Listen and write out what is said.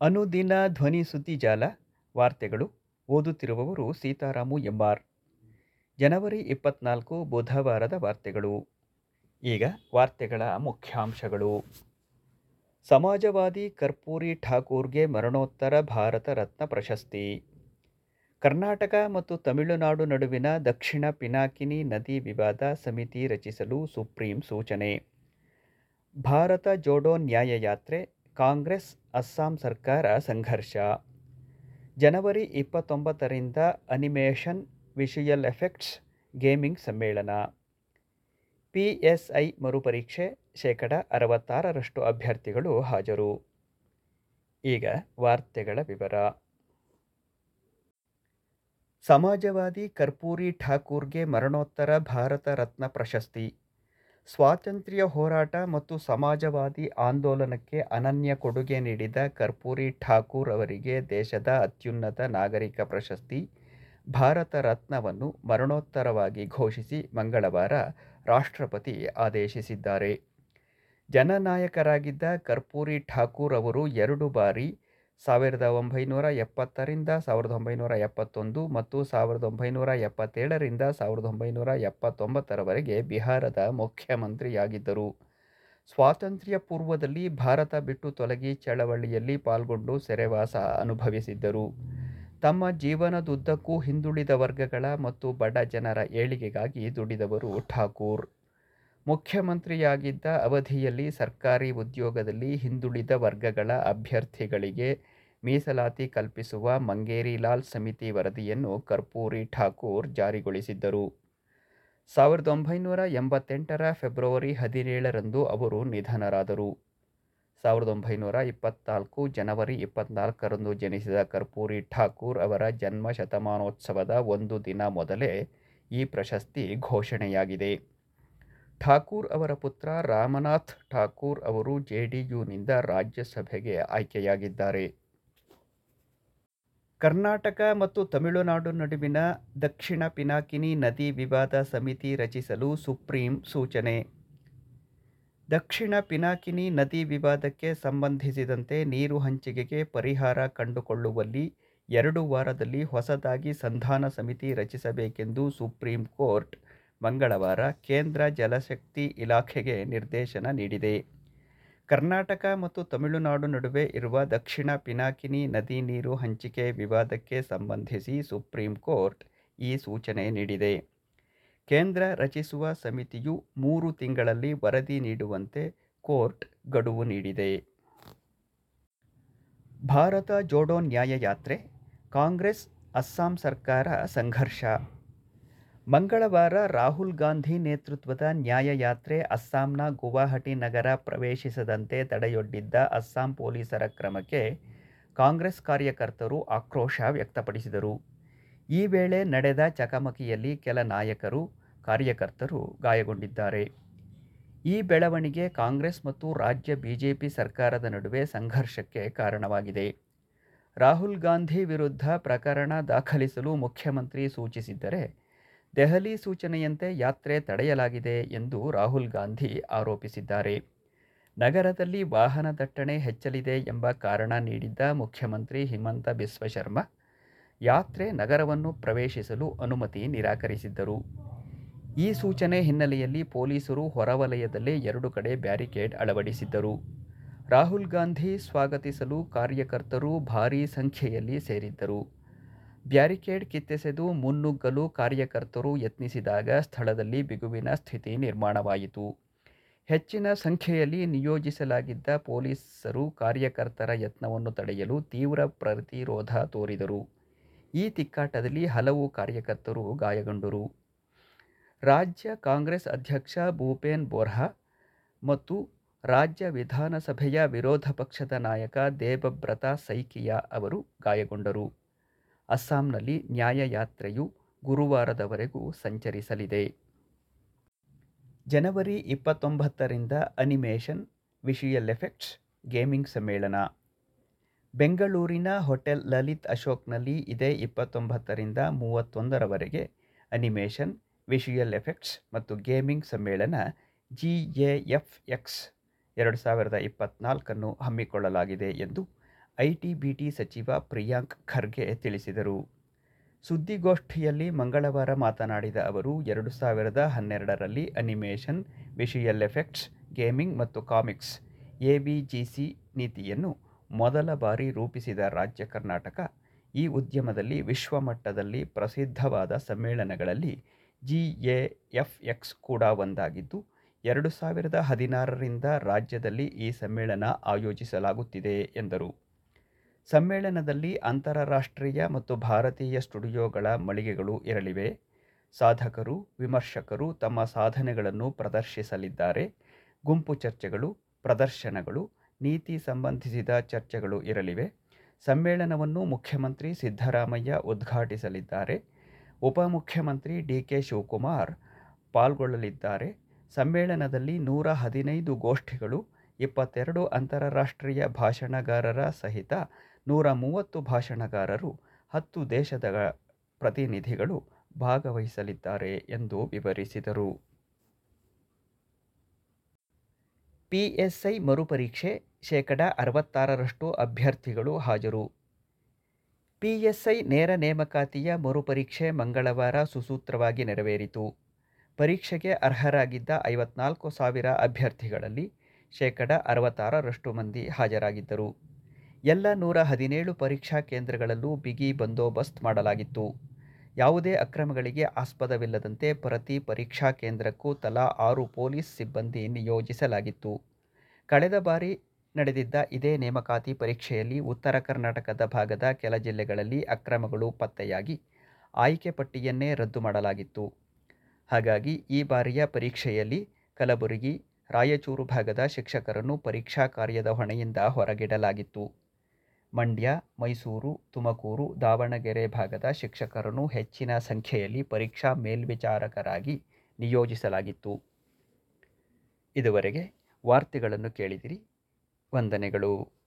ಅನುದಿನ ಧ್ವನಿ ಸುದ್ದಿಜಾಲ ವಾರ್ತೆಗಳು, ಓದುತ್ತಿರುವವರು ಸೀತಾರಾಮು ಎಂಬಾರ್. ಜನವರಿ ಇಪ್ಪತ್ನಾಲ್ಕು ಬುಧವಾರದ ವಾರ್ತೆಗಳು. ಈಗ ವಾರ್ತೆಗಳ ಮುಖ್ಯಾಂಶಗಳು. ಸಮಾಜವಾದಿ ಕರ್ಪೂರಿ ಠಾಕೂರ್ಗೆ ಮರಣೋತ್ತರ ಭಾರತ ರತ್ನ ಪ್ರಶಸ್ತಿ. ಕರ್ನಾಟಕ ಮತ್ತು ತಮಿಳುನಾಡು ನಡುವಿನ ದಕ್ಷಿಣ ಪಿನಾಕಿನಿ ನದಿ ವಿವಾದ ಸಮಿತಿ ರಚಿಸಲು ಸುಪ್ರೀಂ ಸೂಚನೆ. ಭಾರತ ಜೋಡೋ ನ್ಯಾಯಯಾತ್ರೆ, ಕಾಂಗ್ರೆಸ್ ಅಸ್ಸಾಂ ಸರ್ಕಾರ ಸಂಘರ್ಷ. ಜನವರಿ ಇಪ್ಪತ್ತೊಂಬತ್ತರಿಂದ ಅನಿಮೇಷನ್ ವಿಷುಯಲ್ ಎಫೆಕ್ಟ್ಸ್ ಗೇಮಿಂಗ್ ಸಮ್ಮೇಳನ. ಪಿ ಎಸ್ ಐ ಮರುಪರೀಕ್ಷೆ ಶೇಕಡ ಅರವತ್ತಾರರಷ್ಟು ಅಭ್ಯರ್ಥಿಗಳು ಹಾಜರು. ಈಗ ವಾರ್ತೆಗಳ ವಿವರ. ಸಮಾಜವಾದಿ ಕರ್ಪೂರಿ ಠಾಕೂರ್ಗೆ ಮರಣೋತ್ತರ ಭಾರತ ರತ್ನ ಪ್ರಶಸ್ತಿ. ಸ್ವಾತಂತ್ರ್ಯ ಹೋರಾಟ ಮತ್ತು ಸಮಾಜವಾದಿ ಆಂದೋಲನಕ್ಕೆ ಅನನ್ಯ ಕೊಡುಗೆ ನೀಡಿದ ಕರ್ಪೂರಿ ಠಾಕೂರ್ ಅವರಿಗೆ ದೇಶದ ಅತ್ಯುನ್ನತ ನಾಗರಿಕ ಪ್ರಶಸ್ತಿ, ಭಾರತ ರತ್ನವನ್ನು ಮರಣೋತ್ತರವಾಗಿ ಘೋಷಿಸಿ ಮಂಗಳವಾರ ರಾಷ್ಟ್ರಪತಿ ಆದೇಶಿಸಿದ್ದಾರೆ. ಜನನಾಯಕರಾಗಿದ್ದ ಕರ್ಪೂರಿ ಠಾಕೂರ್ ಅವರು ಎರಡು ಬಾರಿ ಸಾವಿರದ ಒಂಬೈನೂರ ಎಪ್ಪತ್ತರಿಂದ ಸಾವಿರದ ಒಂಬೈನೂರ ಎಪ್ಪತ್ತೊಂದು ಮತ್ತು ಸಾವಿರದ ಒಂಬೈನೂರ ಎಪ್ಪತ್ತೇಳರಿಂದ ಸಾವಿರದ ಒಂಬೈನೂರ ಎಪ್ಪತ್ತೊಂಬತ್ತರವರೆಗೆ ಬಿಹಾರದ ಮುಖ್ಯಮಂತ್ರಿಯಾಗಿದ್ದರು. ಸ್ವಾತಂತ್ರ್ಯ ಪೂರ್ವದಲ್ಲಿ ಭಾರತ ಬಿಟ್ಟು ತೊಲಗಿ ಚಳವಳಿಯಲ್ಲಿ ಪಾಲ್ಗೊಂಡು ಸೆರೆವಾಸ ಅನುಭವಿಸಿದ್ದರು. ತಮ್ಮ ಜೀವನದುದ್ದಕ್ಕೂ ಹಿಂದುಳಿದ ವರ್ಗಗಳ ಮತ್ತು ಬಡ ಜನರ ಏಳಿಗೆಗಾಗಿ ದುಡಿದವರು ಠಾಕೂರ್. ಮುಖ್ಯಮಂತ್ರಿಯಾಗಿದ್ದ ಅವಧಿಯಲ್ಲಿ ಸರ್ಕಾರಿ ಉದ್ಯೋಗದಲ್ಲಿ ಹಿಂದುಳಿದ ವರ್ಗಗಳ ಅಭ್ಯರ್ಥಿಗಳಿಗೆ ಮೀಸಲಾತಿ ಕಲ್ಪಿಸುವ ಮಂಗೇರಿಲಾಲ್ ಸಮಿತಿ ವರದಿಯನ್ನು ಕರ್ಪೂರಿ ಠಾಕೂರ್ ಜಾರಿಗೊಳಿಸಿದ್ದರು. ಸಾವಿರದ ಒಂಬೈನೂರ ಎಂಬತ್ತೆಂಟರ ಫೆಬ್ರವರಿ ಹದಿನೇಳರಂದು ಅವರು ನಿಧನರಾದರು. ಸಾವಿರದ ಒಂಬೈನೂರ ಇಪ್ಪತ್ನಾಲ್ಕು ಜನವರಿ ಇಪ್ಪತ್ನಾಲ್ಕರಂದು ಜನಿಸಿದ ಕರ್ಪೂರಿ ಠಾಕೂರ್ ಅವರ ಜನ್ಮ ಶತಮಾನೋತ್ಸವದ ಒಂದು ದಿನ ಮೊದಲೇ ಈ ಪ್ರಶಸ್ತಿ ಘೋಷಣೆಯಾಗಿದೆ. ಠಾಕೂರ್ ಅವರ ಪುತ್ರ ರಾಮನಾಥ್ ಠಾಕೂರ್ ಅವರು ಜೆಡಿಯುನಿಂದ ರಾಜ್ಯಸಭೆಗೆ ಆಯ್ಕೆಯಾಗಿದ್ದಾರೆ. ಕರ್ನಾಟಕ ಮತ್ತು ತಮಿಳುನಾಡು ನಡುವಿನ ದಕ್ಷಿಣ ಪಿನಾಕಿನಿ ನದಿ ವಿವಾದ ಸಮಿತಿ ರಚಿಸಲು ಸುಪ್ರೀಂ ಸೂಚನೆ. ದಕ್ಷಿಣ ಪಿನಾಕಿನಿ ನದಿ ವಿವಾದಕ್ಕೆ ಸಂಬಂಧಿಸಿದಂತೆ ನೀರು ಹಂಚಿಕೆಗೆ ಪರಿಹಾರ ಕಂಡುಕೊಳ್ಳುವಲ್ಲಿ ಎರಡು ವಾರದಲ್ಲಿ ಹೊಸದಾಗಿ ಸಂಧಾನ ಸಮಿತಿ ರಚಿಸಬೇಕೆಂದು ಸುಪ್ರೀಂ ಕೋರ್ಟ್ ಮಂಗಳವಾರ ಕೇಂದ್ರ ಜಲಶಕ್ತಿ ಇಲಾಖೆಗೆ ನಿರ್ದೇಶನ ನೀಡಿದೆ. ಕರ್ನಾಟಕ ಮತ್ತು ತಮಿಳುನಾಡು ನಡುವೆ ಇರುವ ದಕ್ಷಿಣ ಪಿನಾಕಿನಿ ನದಿ ನೀರು ಹಂಚಿಕೆ ವಿವಾದಕ್ಕೆ ಸಂಬಂಧಿಸಿ ಸುಪ್ರೀಂ ಕೋರ್ಟ್ ಈ ಸೂಚನೆ ನೀಡಿದೆ. ಕೇಂದ್ರ ರಚಿಸುವ ಸಮಿತಿಯು ಮೂರು ತಿಂಗಳಲ್ಲಿ ವರದಿ ನೀಡುವಂತೆ ಕೋರ್ಟ್ ಗಡುವು ನೀಡಿದೆ. ಭಾರತ ಜೋಡೋ ನ್ಯಾಯಯಾತ್ರೆ, ಕಾಂಗ್ರೆಸ್, ಅಸ್ಸಾಂ ಸರ್ಕಾರ ಸಂಘರ್ಷ. ಮಂಗಳವಾರ ರಾಹುಲ್ ಗಾಂಧಿ ನೇತೃತ್ವದ ನ್ಯಾಯಯಾತ್ರೆ ಅಸ್ಸಾಂನ ಗುವಾಹಟಿ ನಗರ ಪ್ರವೇಶಿಸದಂತೆ ತಡೆಯೊಡ್ಡಿದ್ದ ಅಸ್ಸಾಂ ಪೊಲೀಸರ ಕ್ರಮಕ್ಕೆ ಕಾಂಗ್ರೆಸ್ ಕಾರ್ಯಕರ್ತರು ಆಕ್ರೋಶ ವ್ಯಕ್ತಪಡಿಸಿದರು. ಈ ವೇಳೆ ನಡೆದ ಚಕಮಕಿಯಲ್ಲಿ ಕೆಲ ನಾಯಕರು, ಕಾರ್ಯಕರ್ತರು ಗಾಯಗೊಂಡಿದ್ದಾರೆ. ಈ ಬೆಳವಣಿಗೆ ಕಾಂಗ್ರೆಸ್ ಮತ್ತು ರಾಜ್ಯ ಬಿಜೆಪಿ ಸರ್ಕಾರದ ನಡುವೆ ಸಂಘರ್ಷಕ್ಕೆ ಕಾರಣವಾಗಿದೆ. ರಾಹುಲ್ ಗಾಂಧಿ ವಿರುದ್ಧ ಪ್ರಕರಣ ದಾಖಲಿಸಲು ಮುಖ್ಯಮಂತ್ರಿ ಸೂಚಿಸಿದ್ದರೆ ದೆಹಲಿ ಸೂಚನೆಯಂತೆ ಯಾತ್ರೆ ತಡೆಯಲಾಗಿದೆ ಎಂದು ರಾಹುಲ್ ಗಾಂಧಿ ಆರೋಪಿಸಿದ್ದಾರೆ. ನಗರದಲ್ಲಿ ವಾಹನ ದಟ್ಟಣೆ ಹೆಚ್ಚಲಿದೆ ಎಂಬ ಕಾರಣ ನೀಡಿದ್ದ ಮುಖ್ಯಮಂತ್ರಿ ಹಿಮಂತ ಬಿಸ್ವ ಶರ್ಮಾ ಯಾತ್ರೆ ನಗರವನ್ನು ಪ್ರವೇಶಿಸಲು ಅನುಮತಿ ನಿರಾಕರಿಸಿದ್ದರು. ಈ ಸೂಚನೆ ಹಿನ್ನೆಲೆಯಲ್ಲಿ ಪೊಲೀಸರು ಹೊರವಲಯದಲ್ಲೇ ಎರಡು ಕಡೆ ಬ್ಯಾರಿಕೇಡ್ ಅಳವಡಿಸಿದ್ದರು. ರಾಹುಲ್ ಗಾಂಧಿ ಸ್ವಾಗತಿಸಲು ಕಾರ್ಯಕರ್ತರು ಭಾರೀ ಸಂಖ್ಯೆಯಲ್ಲಿ ಸೇರಿದ್ದರು. ಬ್ಯಾರಿಕೇಡ್ ಕಿತ್ತೆಸೆದು ಮುನ್ನುಗ್ಗಲು ಕಾರ್ಯಕರ್ತರು ಯತ್ನಿಸಿದಾಗ ಸ್ಥಳದಲ್ಲಿ ಬಿಗುವಿನ ಸ್ಥಿತಿ ನಿರ್ಮಾಣವಾಯಿತು. ಹೆಚ್ಚಿನ ಸಂಖ್ಯೆಯಲ್ಲಿ ನಿಯೋಜಿಸಲಾಗಿದ್ದ ಪೊಲೀಸರು ಕಾರ್ಯಕರ್ತರ ಯತ್ನವನ್ನು ತಡೆಯಲು ತೀವ್ರ ಪ್ರತಿರೋಧ ತೋರಿದರು. ಈ ತಿಕ್ಕಾಟದಲ್ಲಿ ಹಲವು ಕಾರ್ಯಕರ್ತರು ಗಾಯಗೊಂಡರು. ರಾಜ್ಯ ಕಾಂಗ್ರೆಸ್ ಅಧ್ಯಕ್ಷ ಭೂಪೇನ್ ಬೋರ್ಹಾ ಮತ್ತು ರಾಜ್ಯ ವಿಧಾನಸಭೆಯ ವಿರೋಧ ಪಕ್ಷದ ನಾಯಕ ದೇಬಬ್ರತ ಸೈಕಿಯಾ ಅವರು ಗಾಯಗೊಂಡರು. ಅಸ್ಸಾಂನಲ್ಲಿ ನ್ಯಾಯಯಾತ್ರೆಯು ಗುರುವಾರದವರೆಗೂ ಸಂಚರಿಸಲಿದೆ. ಜನವರಿ ಇಪ್ಪತ್ತೊಂಬತ್ತರಿಂದ ಅನಿಮೇಷನ್, ವಿಷುಯಲ್ ಎಫೆಕ್ಟ್ಸ್, ಗೇಮಿಂಗ್ ಸಮ್ಮೇಳನ. ಬೆಂಗಳೂರಿನ ಹೋಟೆಲ್ ಲಲಿತ್ ಅಶೋಕ್ನಲ್ಲಿ ಇದೇ ಇಪ್ಪತ್ತೊಂಬತ್ತರಿಂದ ಮೂವತ್ತೊಂದರವರೆಗೆ ಅನಿಮೇಷನ್, ವಿಷುಯಲ್ ಎಫೆಕ್ಟ್ಸ್ ಮತ್ತು ಗೇಮಿಂಗ್ ಸಮ್ಮೇಳನ ಜಿ ಎ ಎಫ್ ಎಕ್ಸ್ ಎರಡು ಸಾವಿರದ ಇಪ್ಪತ್ತ್ನಾಲ್ಕನ್ನು ಹಮ್ಮಿಕೊಳ್ಳಲಾಗಿದೆ ಎಂದು ಐಟಿ-ಬಿಟಿ ಸಚಿವ ಪ್ರಿಯಾಂಕ್ ಖರ್ಗೆ ತಿಳಿಸಿದರು. ಸುದ್ದಿಗೋಷ್ಠಿಯಲ್ಲಿ ಮಂಗಳವಾರ ಮಾತನಾಡಿದ ಅವರು, ಎರಡು ಸಾವಿರದ ಹನ್ನೆರಡರಲ್ಲಿ ಅನಿಮೇಷನ್, ವಿಷುಯಲ್ ಎಫೆಕ್ಟ್ಸ್, ಗೇಮಿಂಗ್ ಮತ್ತು ಕಾಮಿಕ್ಸ್ ಎಬಿಜಿಸಿ ನೀತಿಯನ್ನು ಮೊದಲ ಬಾರಿ ರೂಪಿಸಿದ ರಾಜ್ಯ ಕರ್ನಾಟಕ. ಈ ಉದ್ಯಮದಲ್ಲಿ ವಿಶ್ವಮಟ್ಟದಲ್ಲಿ ಪ್ರಸಿದ್ಧವಾದ ಸಮ್ಮೇಳನಗಳಲ್ಲಿ ಜಿ ಎ ಎಫ್ ಎಕ್ಸ್ ಕೂಡ ಒಂದಾಗಿದ್ದು, ಎರಡು ಸಾವಿರದ ಹದಿನಾರರಿಂದ ರಾಜ್ಯದಲ್ಲಿ ಈ ಸಮ್ಮೇಳನ ಆಯೋಜಿಸಲಾಗುತ್ತಿದೆ ಎಂದರು. ಸಮ್ಮೇಳನದಲ್ಲಿ ಅಂತಾರಾಷ್ಟ್ರೀಯ ಮತ್ತು ಭಾರತೀಯ ಸ್ಟುಡಿಯೋಗಳ ಮಳಿಗೆಗಳು ಇರಲಿವೆ. ಸಾಧಕರು, ವಿಮರ್ಶಕರು ತಮ್ಮ ಸಾಧನೆಗಳನ್ನು ಪ್ರದರ್ಶಿಸಲಿದ್ದಾರೆ. ಗುಂಪು ಚರ್ಚೆಗಳು, ಪ್ರದರ್ಶನಗಳು, ನೀತಿ ಸಂಬಂಧಿಸಿದ ಚರ್ಚೆಗಳು ಇರಲಿವೆ. ಸಮ್ಮೇಳನವನ್ನು ಮುಖ್ಯಮಂತ್ರಿ ಸಿದ್ದರಾಮಯ್ಯ ಉದ್ಘಾಟಿಸಲಿದ್ದಾರೆ. ಉಪಮುಖ್ಯಮಂತ್ರಿ ಡಿ. ಕೆ. ಶಿವಕುಮಾರ್ ಪಾಲ್ಗೊಳ್ಳಲಿದ್ದಾರೆ. ಸಮ್ಮೇಳನದಲ್ಲಿ ನೂರ ಹದಿನೈದು ಗೋಷ್ಠಿಗಳು, ಇಪ್ಪತ್ತೆರಡು ಅಂತಾರಾಷ್ಟ್ರೀಯ ಭಾಷಣಗಾರರ ಸಹಿತ ನೂರ ಮೂವತ್ತು ಭಾಷಣಕಾರರು, ಹತ್ತು ದೇಶದ ಪ್ರತಿನಿಧಿಗಳು ಭಾಗವಹಿಸಲಿದ್ದಾರೆ ಎಂದು ವಿವರಿಸಿದರು. ಪಿಎಸ್ಐ ಮರುಪರೀಕ್ಷೆ ಶೇಕಡ ಅರವತ್ತಾರರಷ್ಟು ಅಭ್ಯರ್ಥಿಗಳು ಹಾಜರು ಪಿಎಸ್ಐ ನೇರ ನೇಮಕಾತಿಯ ಮರುಪರೀಕ್ಷೆ ಮಂಗಳವಾರ ಸುಸೂತ್ರವಾಗಿ ನೆರವೇರಿತು. ಪರೀಕ್ಷೆಗೆ ಅರ್ಹರಾಗಿದ್ದ ಐವತ್ನಾಲ್ಕು ಸಾವಿರ ಅಭ್ಯರ್ಥಿಗಳಲ್ಲಿ ಶೇಕಡ ಅರವತ್ತಾರರಷ್ಟು ಮಂದಿ ಹಾಜರಾಗಿದ್ದರು. ಎಲ್ಲ ನೂರ ಹದಿನೇಳು ಪರೀಕ್ಷಾ ಕೇಂದ್ರಗಳಲ್ಲೂ ಬಿಗಿ ಬಂದೋಬಸ್ತ್ ಮಾಡಲಾಗಿತ್ತು. ಯಾವುದೇ ಅಕ್ರಮಗಳಿಗೆ ಆಸ್ಪದವಿಲ್ಲದಂತೆ ಪ್ರತಿ ಪರೀಕ್ಷಾ ಕೇಂದ್ರಕ್ಕೂ ತಲಾ ಆರು ಪೊಲೀಸ್ ಸಿಬ್ಬಂದಿ ನಿಯೋಜಿಸಲಾಗಿತ್ತು. ಕಳೆದ ಬಾರಿ ನಡೆದಿದ್ದ ಇದೇ ನೇಮಕಾತಿ ಪರೀಕ್ಷೆಯಲ್ಲಿ ಉತ್ತರ ಕರ್ನಾಟಕದ ಭಾಗದ ಕೆಲ ಜಿಲ್ಲೆಗಳಲ್ಲಿ ಅಕ್ರಮಗಳು ಪತ್ತೆಯಾಗಿ ಆಯ್ಕೆ ಪಟ್ಟಿಯನ್ನೇ ರದ್ದು ಮಾಡಲಾಗಿತ್ತು. ಹಾಗಾಗಿ ಈ ಬಾರಿಯ ಪರೀಕ್ಷೆಯಲ್ಲಿ ಕಲಬುರಗಿ, ರಾಯಚೂರು ಭಾಗದ ಶಿಕ್ಷಕರನ್ನು ಪರೀಕ್ಷಾ ಕಾರ್ಯದ ಹೊಣೆಯಿಂದ ಹೊರಗಿಡಲಾಗಿತ್ತು. ಮಂಡ್ಯ, ಮೈಸೂರು, ತುಮಕೂರು, ದಾವಣಗೆರೆ ಭಾಗದ ಶಿಕ್ಷಕರನ್ನು ಹೆಚ್ಚಿನ ಸಂಖ್ಯೆಯಲ್ಲಿ ಪರೀಕ್ಷಾ ಮೇಲ್ವಿಚಾರಕರಾಗಿ ನಿಯೋಜಿಸಲಾಗಿತ್ತು. ಇದುವರೆಗೆ ವಾರ್ತೆಗಳನ್ನು ಕೇಳಿದಿರಿ. ವಂದನೆಗಳು.